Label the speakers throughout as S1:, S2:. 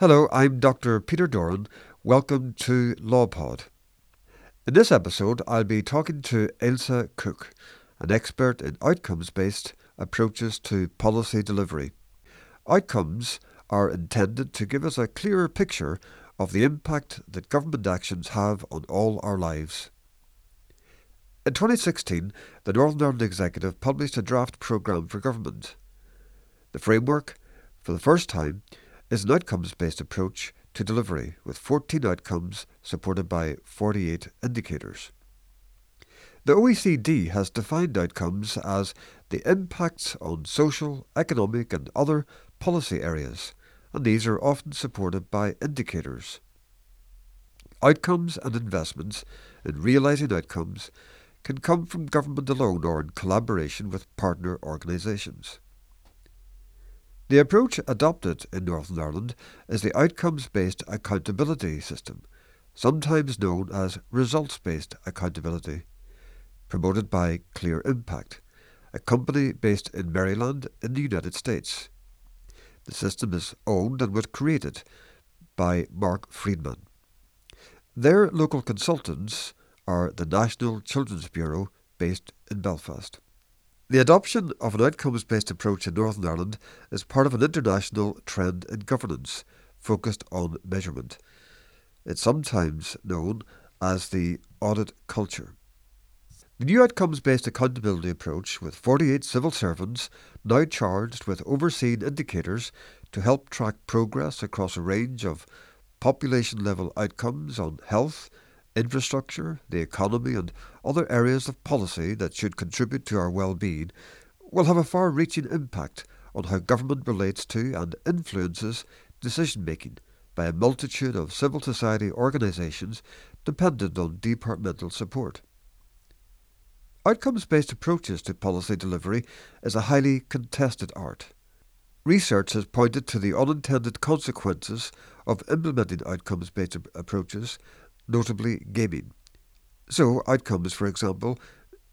S1: Hello, I'm Dr. Peter Doran. Welcome to LawPod. In this episode, I'll be talking to Ailsa Cook, an expert in outcomes based approaches to policy delivery. Outcomes are intended to give us a clearer picture of the impact that government actions have on all our lives. In 2016, the Northern Ireland Executive published a draft programme for government. The framework, for the first time, is an outcomes based approach to delivery, with 14 outcomes supported by 48 indicators. The OECD has defined outcomes as the impacts on social, economic, and other policy areas, and these are often supported by indicators. Outcomes and investments in realising outcomes can come from government alone or in collaboration with partner organisations. The approach adopted in Northern Ireland is the outcomes based accountability system, sometimes known as results based accountability promoted by Clear Impact, a company based in Maryland in the United States. The system is owned and was created by Mark Friedman. Their local consultants are the National Children's Bureau based in Belfast. The adoption of an outcomes based approach in Northern Ireland is part of an international trend in governance focused on measurement. It's sometimes known as the audit culture. The new outcomes based accountability approach, with 48 civil servants now charged with overseeing indicators to help track progress across a range of population level outcomes on health, infrastructure, the economy, and other areas of policy that should contribute to our well being, will have a far reaching impact on how government relates to and influences decision making by a multitude of civil society organisations dependent on departmental support. Outcomes based approaches to policy delivery is a highly contested art. Research has pointed to the unintended consequences of implementing outcomes based approaches, notably gaming. So, outcomes, for example,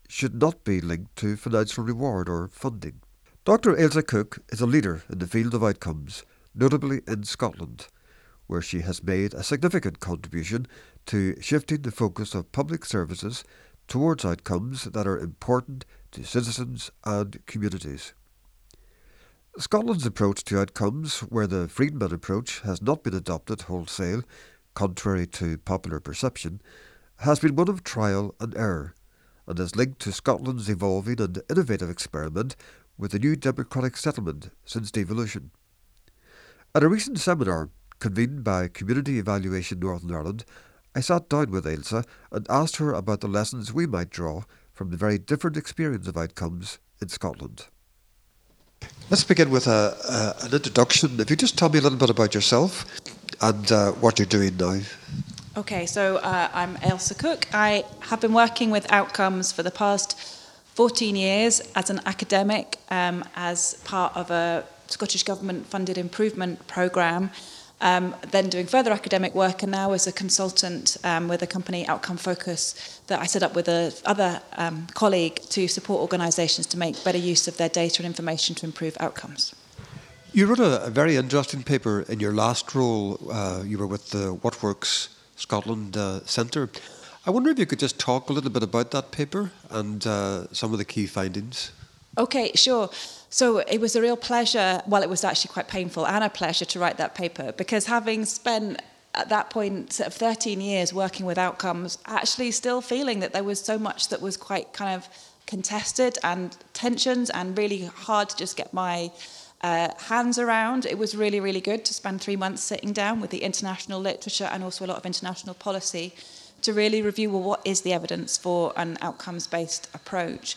S1: should not be linked to financial reward or funding. Dr. Ailsa Cook is a leader in the field of outcomes, notably in Scotland, where she has made a significant contribution to shifting the focus of public services towards outcomes that are important to citizens and communities. Scotland's approach to outcomes, where the Friedman approach has not been adopted wholesale, contrary to popular perception, has been one of trial and error, and is linked to Scotland's evolving and innovative experiment with the new democratic settlement since devolution. At a recent seminar convened by Community Evaluation Northern Ireland, I sat down with Ailsa and asked her about the lessons we might draw from the very different experience of outcomes in Scotland. Let's begin with a, a, an introduction. If you just tell me a little bit about yourself and uh, what you're doing now.
S2: Okay, so uh, I'm Ailsa Cook. I have been working with outcomes for the past 14 years as an academic, um, as part of a Scottish Government funded improvement programme um, then doing further academic work, and now as a consultant um, with a company, Outcome Focus, that I set up with a other um, colleague to support organisations to make better use of their data and information to improve outcomes.
S1: You wrote a, a very interesting paper in your last role. Uh, you were with the What Works Scotland uh, Centre. I wonder if you could just talk a little bit about that paper and uh, some of the key findings.
S2: Okay, sure. So it was a real pleasure. Well, it was actually quite painful and a pleasure to write that paper because having spent at that point sort of 13 years working with outcomes, actually still feeling that there was so much that was quite kind of contested and tensions and really hard to just get my uh, hands around. It was really, really good to spend three months sitting down with the international literature and also a lot of international policy to really review well, what is the evidence for an outcomes based approach.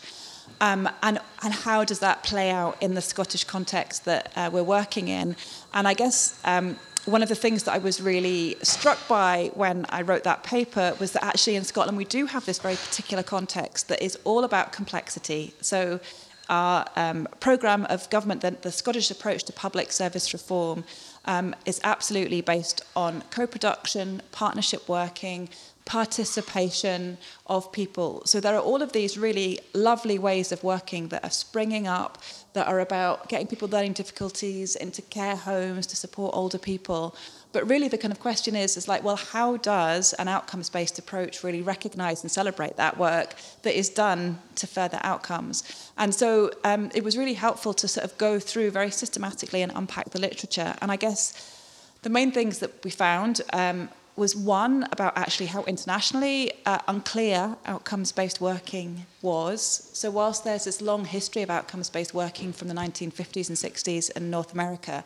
S2: Um, and, and how does that play out in the Scottish context that uh, we're working in? And I guess um, one of the things that I was really struck by when I wrote that paper was that actually in Scotland we do have this very particular context that is all about complexity. So our um, programme of government, the, the Scottish approach to public service reform, um, is absolutely based on co-production, partnership working, participation of people. So there are all of these really lovely ways of working that are springing up that are about getting people learning difficulties into care homes to support older people. But really the kind of question is is like well how does an outcomes based approach really recognize and celebrate that work that is done to further outcomes. And so um, it was really helpful to sort of go through very systematically and unpack the literature and I guess the main things that we found um, was one about actually how internationally uh, unclear outcomes based working was. So, whilst there's this long history of outcomes based working from the 1950s and 60s in North America,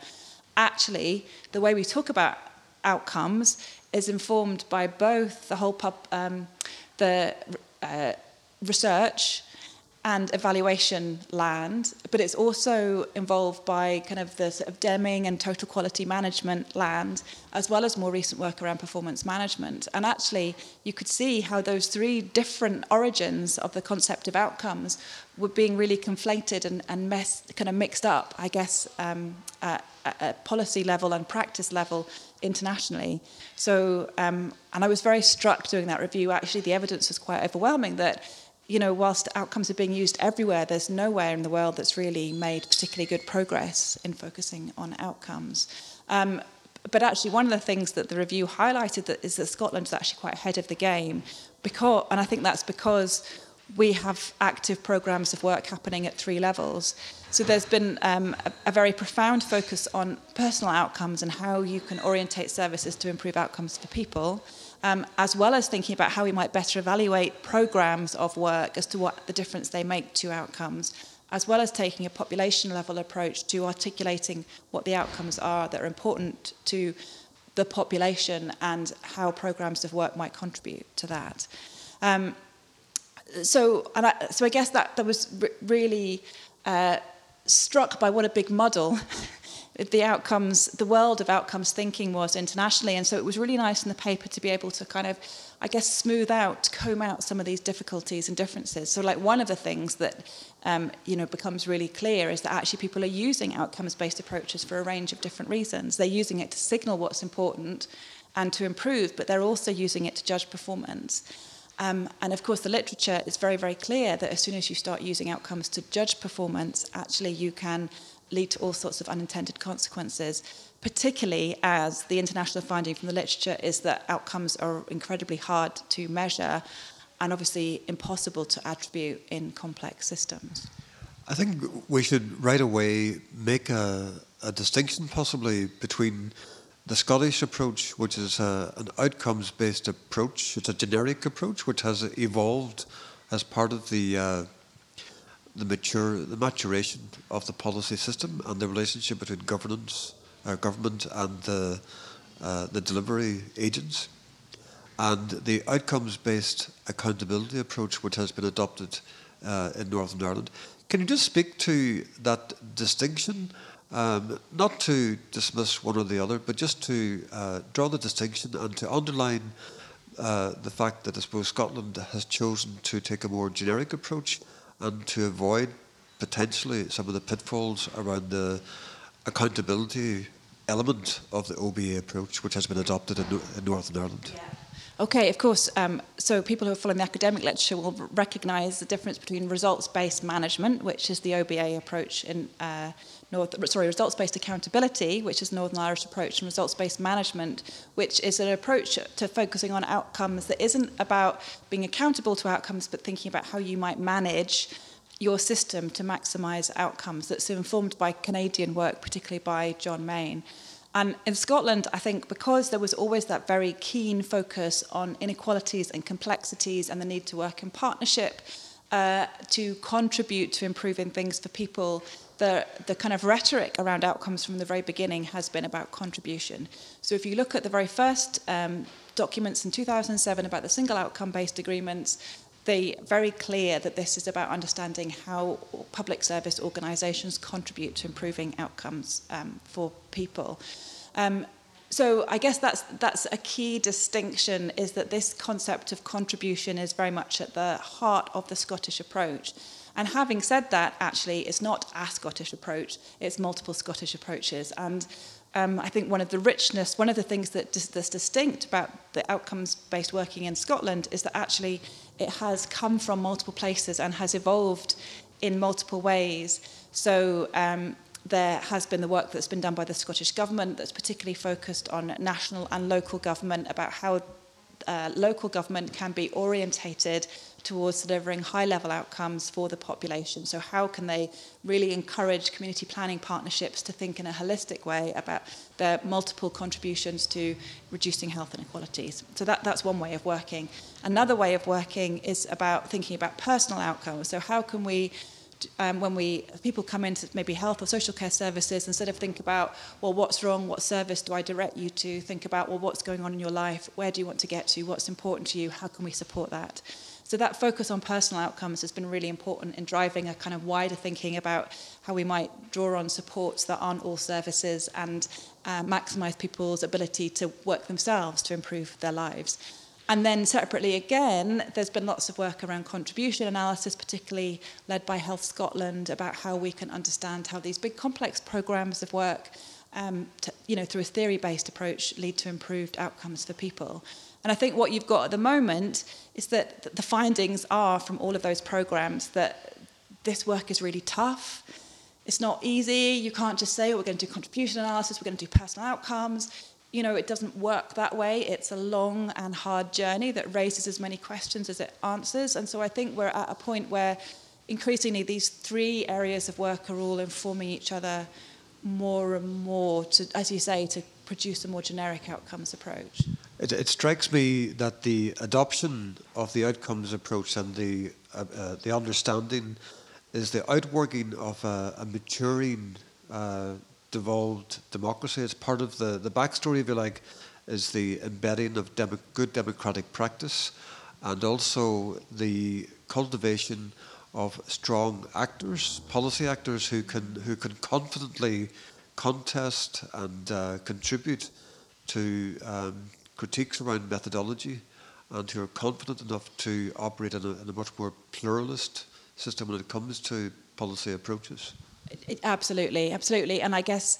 S2: actually the way we talk about outcomes is informed by both the whole pub, um, the uh, research and evaluation land, but it's also involved by kind of the sort of Deming and total quality management land, as well as more recent work around performance management. And actually, you could see how those three different origins of the concept of outcomes were being really conflated and, and kind of mixed up, I guess, um, at, at policy level and practice level internationally. So, um, and I was very struck doing that review. Actually, the evidence was quite overwhelming that you know, whilst outcomes are being used everywhere, there's nowhere in the world that's really made particularly good progress in focusing on outcomes. Um, but actually, one of the things that the review highlighted that is that Scotland is actually quite ahead of the game, because, and I think that's because we have active programs of work happening at three levels. So there's been um, a, a very profound focus on personal outcomes and how you can orientate services to improve outcomes for people um, as well as thinking about how we might better evaluate programs of work as to what the difference they make to outcomes, as well as taking a population level approach to articulating what the outcomes are that are important to the population and how programs of work might contribute to that. Um, so, and I, so I guess that that was really uh, struck by what a big model the outcomes, the world of outcomes thinking was internationally. And so it was really nice in the paper to be able to kind of, I guess, smooth out, comb out some of these difficulties and differences. So, like, one of the things that, um, you know, becomes really clear is that actually people are using outcomes based approaches for a range of different reasons. They're using it to signal what's important and to improve, but they're also using it to judge performance. Um, and of course, the literature is very, very clear that as soon as you start using outcomes to judge performance, actually you can lead to all sorts of unintended consequences, particularly as the international finding from the literature is that outcomes are incredibly hard to measure and obviously impossible to attribute in complex systems.
S1: I think we should right away make a, a distinction possibly between the Scottish approach, which is a, an outcomes based approach, it's a generic approach which has evolved as part of the uh, the mature the maturation of the policy system and the relationship between governance, uh, government and the uh, the delivery agents, and the outcomes-based accountability approach which has been adopted uh, in Northern Ireland. Can you just speak to that distinction? Um, not to dismiss one or the other, but just to uh, draw the distinction and to underline uh, the fact that I suppose Scotland has chosen to take a more generic approach and to avoid potentially some of the pitfalls around the accountability element of the OBA approach, which has been adopted in, in Northern Ireland. Yeah.
S2: Okay, of course. Um, so people who are following the academic literature will recognise the difference between results-based management, which is the OBA approach in uh, North, sorry, results-based accountability, which is Northern Irish approach, and results-based management, which is an approach to focusing on outcomes that isn't about being accountable to outcomes, but thinking about how you might manage your system to maximise outcomes. That's informed by Canadian work, particularly by John Mayne. And in Scotland, I think because there was always that very keen focus on inequalities and complexities and the need to work in partnership uh, to contribute to improving things for people. The, the kind of rhetoric around outcomes from the very beginning has been about contribution. So if you look at the very first um, documents in 2007 about the single outcome-based agreements, they very clear that this is about understanding how public service organisations contribute to improving outcomes um, for people. Um, so I guess that's that's a key distinction is that this concept of contribution is very much at the heart of the Scottish approach. And having said that, actually, it's not a Scottish approach, it's multiple Scottish approaches. And um, I think one of the richness, one of the things that dis- that's distinct about the outcomes-based working in Scotland is that actually it has come from multiple places and has evolved in multiple ways. So um, there has been the work that's been done by the Scottish Government that's particularly focused on national and local government about how uh, local government can be orientated towards delivering high level outcomes for the population. So, how can they really encourage community planning partnerships to think in a holistic way about their multiple contributions to reducing health inequalities? So, that, that's one way of working. Another way of working is about thinking about personal outcomes. So, how can we um, when we people come into maybe health or social care services, instead of think about, well, what's wrong, what service do I direct you to, think about, well, what's going on in your life, where do you want to get to, what's important to you, how can we support that? So that focus on personal outcomes has been really important in driving a kind of wider thinking about how we might draw on supports that aren't all services and uh, maximize people's ability to work themselves to improve their lives. And then separately again, there's been lots of work around contribution analysis, particularly led by Health Scotland, about how we can understand how these big complex programs of work, um, to, you know, through a theory-based approach, lead to improved outcomes for people. And I think what you've got at the moment is that the findings are from all of those programs that this work is really tough. It's not easy. You can't just say, oh, we're going to do contribution analysis, we're going to do personal outcomes you know, it doesn't work that way. It's a long and hard journey that raises as many questions as it answers. And so I think we're at a point where increasingly these three areas of work are all informing each other more and more to, as you say, to produce a more generic outcomes approach.
S1: It, it strikes me that the adoption of the outcomes approach and the uh, uh, the understanding is the outworking of a, a maturing uh, devolved democracy. It's part of the, the backstory, if you like, is the embedding of demo, good democratic practice and also the cultivation of strong actors, policy actors who can, who can confidently contest and uh, contribute to um, critiques around methodology and who are confident enough to operate in a, in a much more pluralist system when it comes to policy approaches.
S2: Absolutely, absolutely. And I guess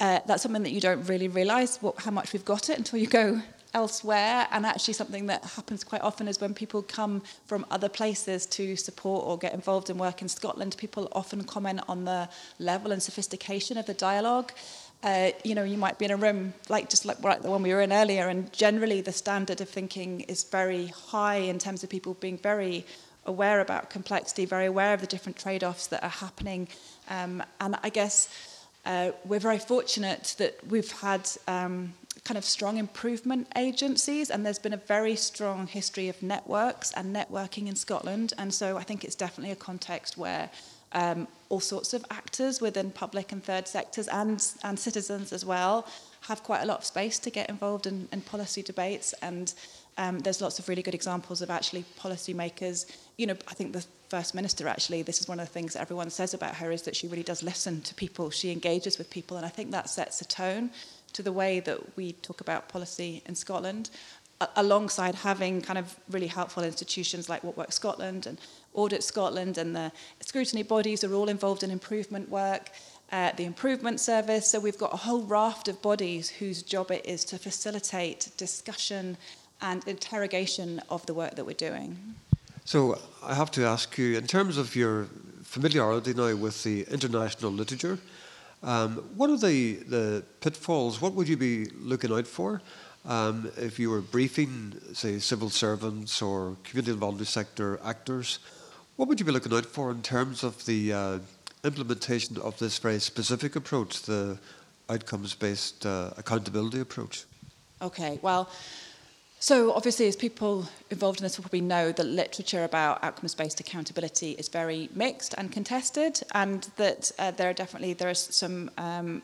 S2: uh, that's something that you don't really realise how much we've got it until you go elsewhere. And actually, something that happens quite often is when people come from other places to support or get involved in work in Scotland, people often comment on the level and sophistication of the dialogue. Uh, you know, you might be in a room like just like, like the one we were in earlier, and generally the standard of thinking is very high in terms of people being very aware about complexity, very aware of the different trade-offs that are happening. Um, and I guess uh, we're very fortunate that we've had um, kind of strong improvement agencies and there's been a very strong history of networks and networking in Scotland and so I think it's definitely a context where um, all sorts of actors within public and third sectors and, and citizens as well have quite a lot of space to get involved in, in policy debates and um, there's lots of really good examples of actually policymakers. You know, I think the First Minister, actually, this is one of the things that everyone says about her is that she really does listen to people, she engages with people, and I think that sets a tone to the way that we talk about policy in Scotland, a- alongside having kind of really helpful institutions like What Works Scotland and Audit Scotland, and the scrutiny bodies are all involved in improvement work. Uh, the improvement service. So we've got a whole raft of bodies whose job it is to facilitate discussion and interrogation of the work that we're doing.
S1: So I have to ask you, in terms of your familiarity now with the international literature, um, what are the, the pitfalls? What would you be looking out for um, if you were briefing, say, civil servants or community involved sector actors? What would you be looking out for in terms of the uh, implementation of this very specific approach, the outcomes based uh, accountability approach?
S2: Okay, well, so obviously, as people involved in this will probably know, the literature about outcomes-based accountability is very mixed and contested, and that uh, there are definitely there is some um,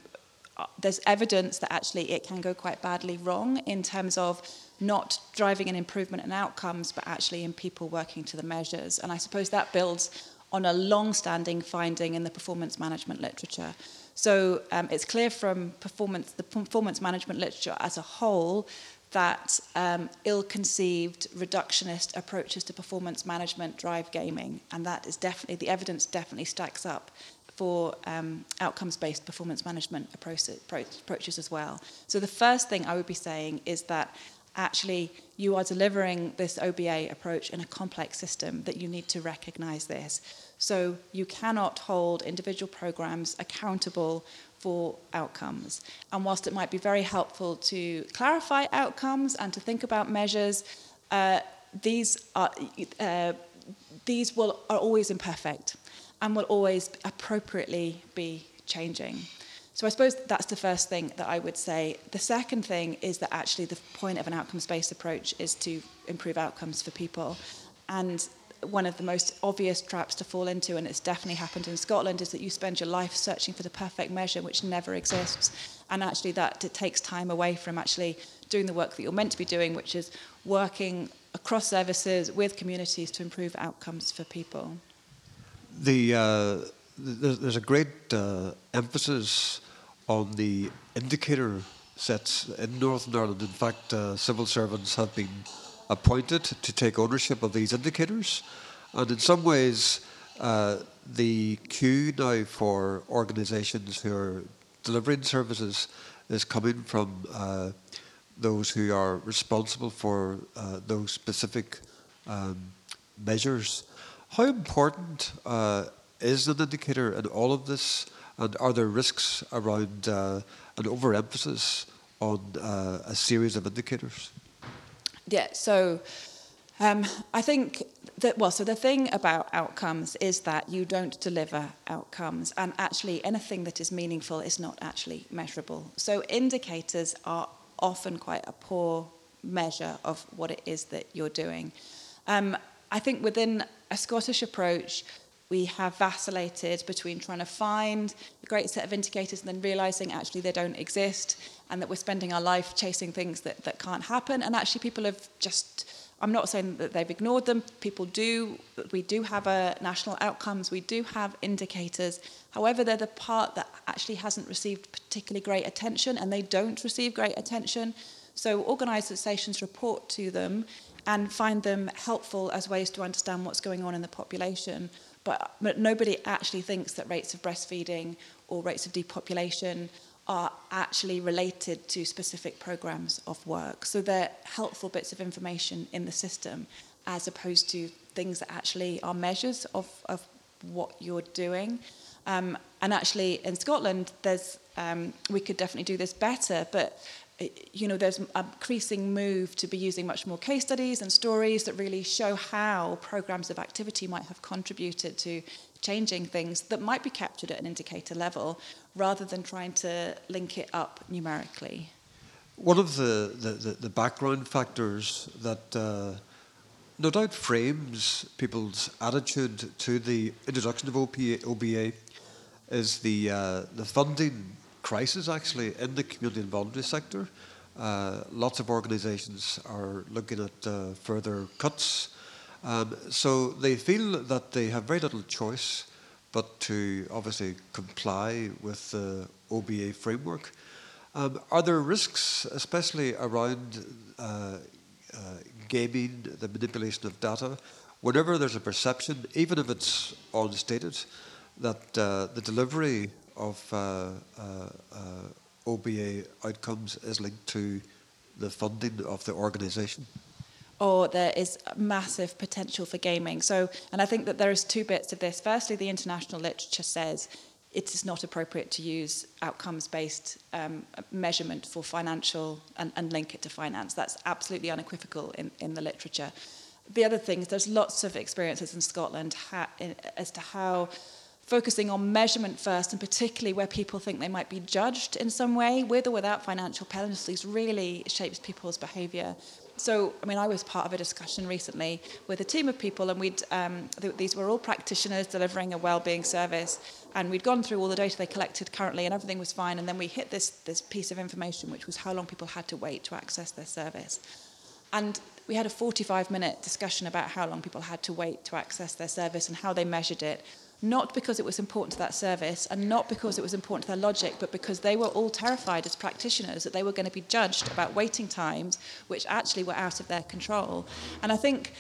S2: uh, there's evidence that actually it can go quite badly wrong in terms of not driving an improvement in outcomes, but actually in people working to the measures. And I suppose that builds on a long-standing finding in the performance management literature. So um, it's clear from performance, the performance management literature as a whole that um, ill-conceived reductionist approaches to performance management drive gaming, and that is definitely the evidence definitely stacks up for um, outcomes-based performance management approaches as well. So the first thing I would be saying is that actually you are delivering this OBA approach in a complex system that you need to recognize this. So you cannot hold individual programs accountable for outcomes. And whilst it might be very helpful to clarify outcomes and to think about measures, uh, these are uh, these will are always imperfect and will always appropriately be changing. So I suppose that's the first thing that I would say. The second thing is that actually the point of an outcomes-based approach is to improve outcomes for people. And one of the most obvious traps to fall into, and it's definitely happened in Scotland, is that you spend your life searching for the perfect measure, which never exists. And actually, that it takes time away from actually doing the work that you're meant to be doing, which is working across services with communities to improve outcomes for people.
S1: The uh, there's, a great uh, emphasis on the indicator sets in Northern Ireland. In fact, uh, civil servants have been appointed to take ownership of these indicators. And in some ways, uh, the queue now for organisations who are delivering services is coming from uh, those who are responsible for uh, those specific um, measures. How important uh, is an indicator in all of this? And are there risks around uh, an overemphasis on uh, a series of indicators?
S2: Yeah, so um, I think that, well, so the thing about outcomes is that you don't deliver outcomes, and actually anything that is meaningful is not actually measurable. So indicators are often quite a poor measure of what it is that you're doing. Um, I think within a Scottish approach, we have vacillated between trying to find a great set of indicators and then realizing actually they don't exist and that we're spending our life chasing things that, that can't happen. And actually, people have just, I'm not saying that they've ignored them, people do, we do have a national outcomes, we do have indicators. However, they're the part that actually hasn't received particularly great attention and they don't receive great attention. So organisations report to them and find them helpful as ways to understand what's going on in the population. But nobody actually thinks that rates of breastfeeding or rates of depopulation are actually related to specific programs of work. So they're helpful bits of information in the system as opposed to things that actually are measures of, of what you're doing. Um, and actually, in Scotland, there's um, we could definitely do this better, but you know, there's an increasing move to be using much more case studies and stories that really show how programs of activity might have contributed to changing things that might be captured at an indicator level rather than trying to link it up numerically.
S1: One of the, the, the, the background factors that uh, no doubt frames people's attitude to the introduction of OPA, OBA is the, uh, the funding crisis actually in the community and voluntary sector. Uh, lots of organisations are looking at uh, further cuts. Um, so they feel that they have very little choice but to obviously comply with the OBA framework. Um, are there risks, especially around uh, uh, gaming, the manipulation of data, whenever there's a perception, even if it's unstated, that uh, the delivery of uh, uh, uh, OBA outcomes is linked to the funding of the organisation?
S2: or there is massive potential for gaming. So, and I think that there is two bits of this. Firstly, the international literature says it is not appropriate to use outcomes-based um, measurement for financial and, and link it to finance. That's absolutely unequivocal in, in the literature. The other thing is there's lots of experiences in Scotland ha- in, as to how focusing on measurement first, and particularly where people think they might be judged in some way, with or without financial penalties, really shapes people's behaviour. So, I mean, I was part of a discussion recently with a team of people, and we'd um, th- these were all practitioners delivering a well-being service, and we'd gone through all the data they collected currently, and everything was fine. And then we hit this this piece of information, which was how long people had to wait to access their service, and we had a 45-minute discussion about how long people had to wait to access their service and how they measured it not because it was important to that service and not because it was important to their logic, but because they were all terrified as practitioners that they were going to be judged about waiting times, which actually were out of their control. And I think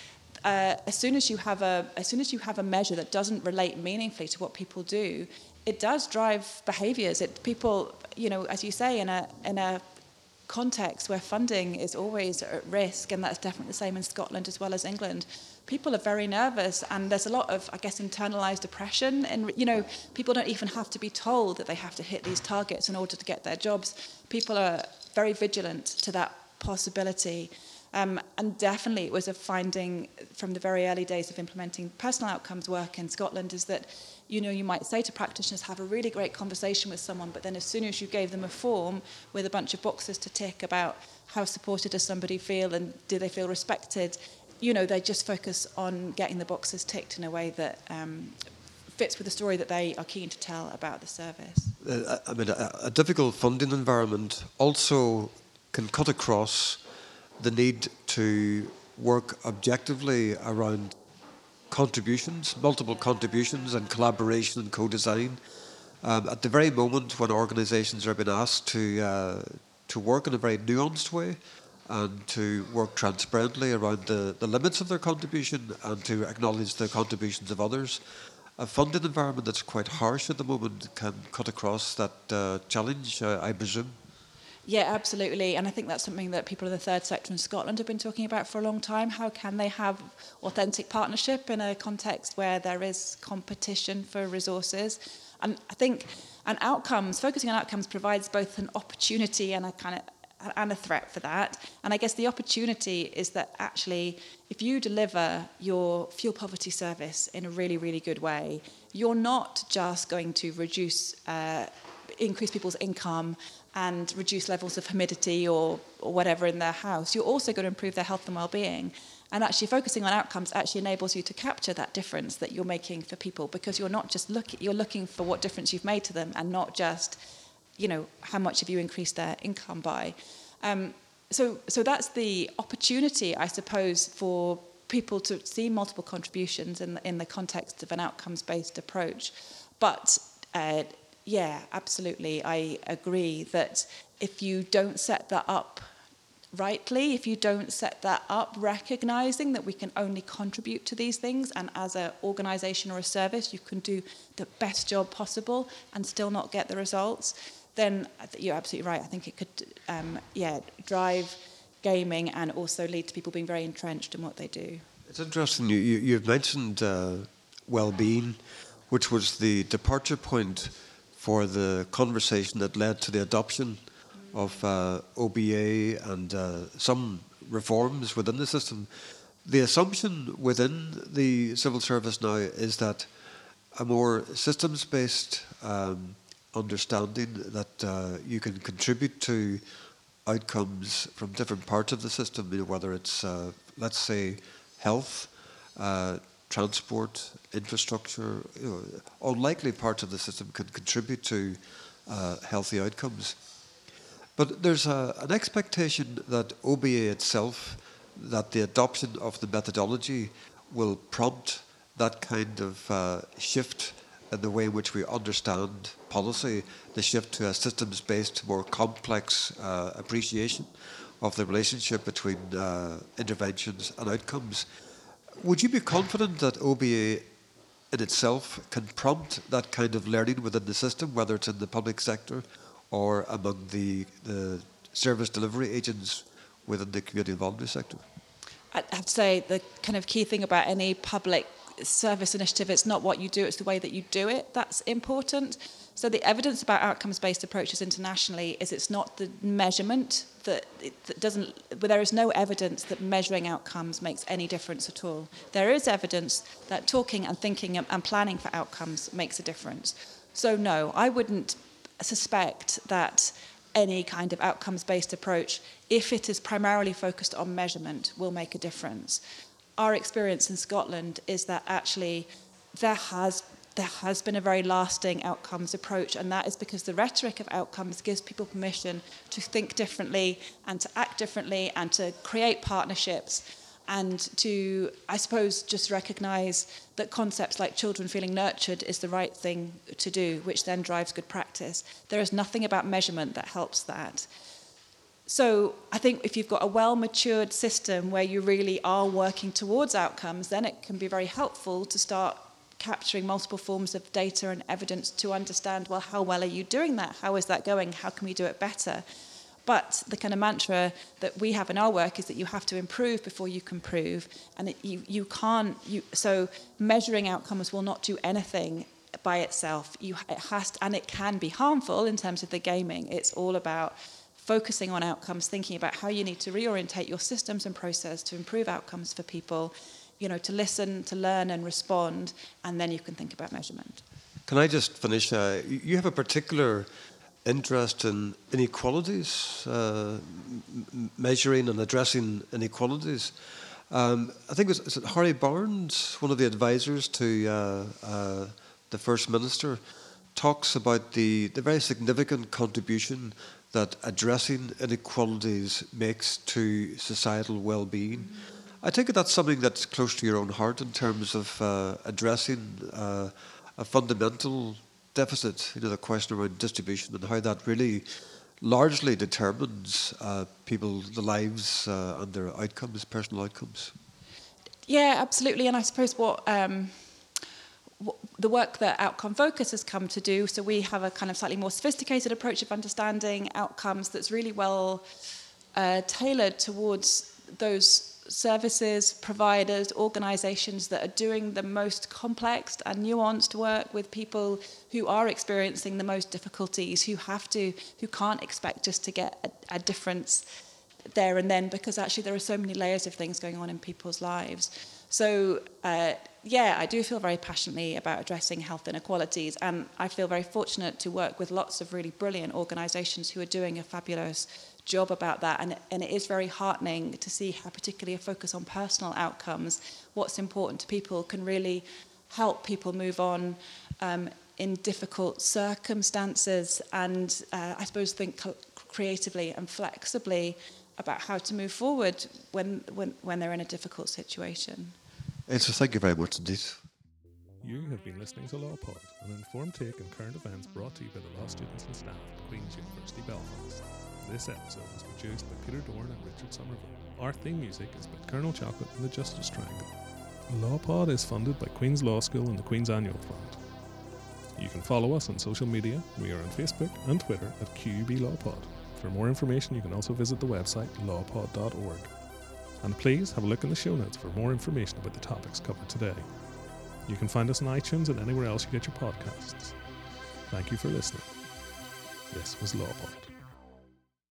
S2: uh, as soon as you have a as soon as you have a measure that doesn't relate meaningfully to what people do, it does drive behaviours. It people, you know, as you say, in a in a context where funding is always at risk, and that's definitely the same in Scotland as well as England. People are very nervous, and there's a lot of, I guess, internalized depression. And you know, people don't even have to be told that they have to hit these targets in order to get their jobs. People are very vigilant to that possibility. Um, and definitely it was a finding from the very early days of implementing personal outcomes work in Scotland is that, you know, you might say to practitioners, have a really great conversation with someone, but then as soon as you gave them a form with a bunch of boxes to tick about how supported does somebody feel and do they feel respected, you know, they just focus on getting the boxes ticked in a way that um, fits with the story that they are keen to tell about the service.
S1: Uh, I mean, a, a difficult funding environment also can cut across the need to work objectively around contributions, multiple contributions, and collaboration and co design. Um, at the very moment when organisations are being asked to, uh, to work in a very nuanced way and to work transparently around the, the limits of their contribution and to acknowledge the contributions of others, a funding environment that's quite harsh at the moment can cut across that uh, challenge, uh, I presume.
S2: Yeah, absolutely. And I think that's something that people in the third sector in Scotland have been talking about for a long time. How can they have authentic partnership in a context where there is competition for resources? And I think and outcomes, focusing on outcomes provides both an opportunity and a kind of and a threat for that. And I guess the opportunity is that actually, if you deliver your fuel poverty service in a really, really good way, you're not just going to reduce, uh, increase people's income and reduce levels of humidity or, or whatever in their house, you're also going to improve their health and well-being. And actually focusing on outcomes actually enables you to capture that difference that you're making for people because you're not just looking you're looking for what difference you've made to them and not just, you know, how much have you increased their income by. Um, so so that's the opportunity, I suppose, for people to see multiple contributions in the, in the context of an outcomes-based approach. But uh, yeah, absolutely. I agree that if you don't set that up rightly, if you don't set that up recognizing that we can only contribute to these things and as an organization or a service you can do the best job possible and still not get the results, then you're absolutely right. I think it could, um, yeah, drive gaming and also lead to people being very entrenched in what they do.
S1: It's interesting. You, you, have mentioned uh, well-being, which was the departure point for the conversation that led to the adoption of uh, OBA and uh, some reforms within the system. The assumption within the civil service now is that a more systems based um, understanding that uh, you can contribute to outcomes from different parts of the system, you know, whether it's, uh, let's say, health, uh, transport, infrastructure, you know, unlikely parts of the system can contribute to uh, healthy outcomes. But there's a, an expectation that OBA itself, that the adoption of the methodology will prompt that kind of uh, shift in the way in which we understand policy, the shift to a systems based, more complex uh, appreciation of the relationship between uh, interventions and outcomes. Would you be confident that OBA in itself can prompt that kind of learning within the system, whether it's in the public sector or among the, the service delivery agents within the community involvement sector?
S2: I have to say the kind of key thing about any public service initiative, it's not what you do, it's the way that you do it that's important. So the evidence about outcomes-based approaches internationally is it's not the measurement that, that doesn't. There is no evidence that measuring outcomes makes any difference at all. There is evidence that talking and thinking and planning for outcomes makes a difference. So no, I wouldn't suspect that any kind of outcomes-based approach, if it is primarily focused on measurement, will make a difference. Our experience in Scotland is that actually there has there has been a very lasting outcomes approach, and that is because the rhetoric of outcomes gives people permission to think differently and to act differently and to create partnerships. and to, I suppose, just recognize that concepts like children feeling nurtured is the right thing to do, which then drives good practice. There is nothing about measurement that helps that. So I think if you've got a well matured system where you really are working towards outcomes, then it can be very helpful to start capturing multiple forms of data and evidence to understand well, how well are you doing that? How is that going? How can we do it better? But the kind of mantra that we have in our work is that you have to improve before you can prove, and it, you you can't. You, so measuring outcomes will not do anything by itself. You it has to, and it can be harmful in terms of the gaming. It's all about focusing on outcomes, thinking about how you need to reorientate your systems and process to improve outcomes for people. You know, to listen, to learn, and respond, and then you can think about measurement.
S1: Can I just finish? Uh, you have a particular interest in inequalities, uh, measuring and addressing inequalities. Um, I think it was, it Harry Burns, one of the advisors to uh, uh, the First Minister, talks about the, the very significant contribution that addressing inequalities makes to societal well being. Mm-hmm. I think that's something that's close to your own heart in terms of uh, addressing uh, a fundamental deficit, you know, the question around distribution and how that really largely determines uh, people, the lives uh, and their outcomes, personal outcomes.
S2: Yeah, absolutely. And I suppose what, um, the work that Outcome Focus has come to do, so we have a kind of slightly more sophisticated approach of understanding outcomes that's really well uh, tailored towards those services, providers, organizations that are doing the most complex and nuanced work with people who are experiencing the most difficulties, who have to, who can't expect just to get a, a difference there and then because actually there are so many layers of things going on in people's lives. So, uh, yeah, I do feel very passionately about addressing health inequalities, and I feel very fortunate to work with lots of really brilliant organisations who are doing a fabulous job about that. And, and it is very heartening to see how, particularly a focus on personal outcomes, what's important to people, can really help people move on um, in difficult circumstances and uh, I suppose think creatively and flexibly about how to move forward when, when, when they're in a difficult situation.
S1: Ailsa, thank you very much indeed.
S3: You have been listening to LawPod, an informed take on current events brought to you by the law students and staff at Queen's University Belfast. This episode was produced by Peter Doran and Richard Somerville. Our theme music is by Colonel Chocolate and the Justice Triangle. LawPod is funded by Queen's Law School and the Queen's Annual Fund. You can follow us on social media. We are on Facebook and Twitter at QUB LawPod. For more information, you can also visit the website lawpod.org. And please have a look in the show notes for more information about the topics covered today. You can find us on iTunes and anywhere else you get your podcasts. Thank you for listening. This was LawPod.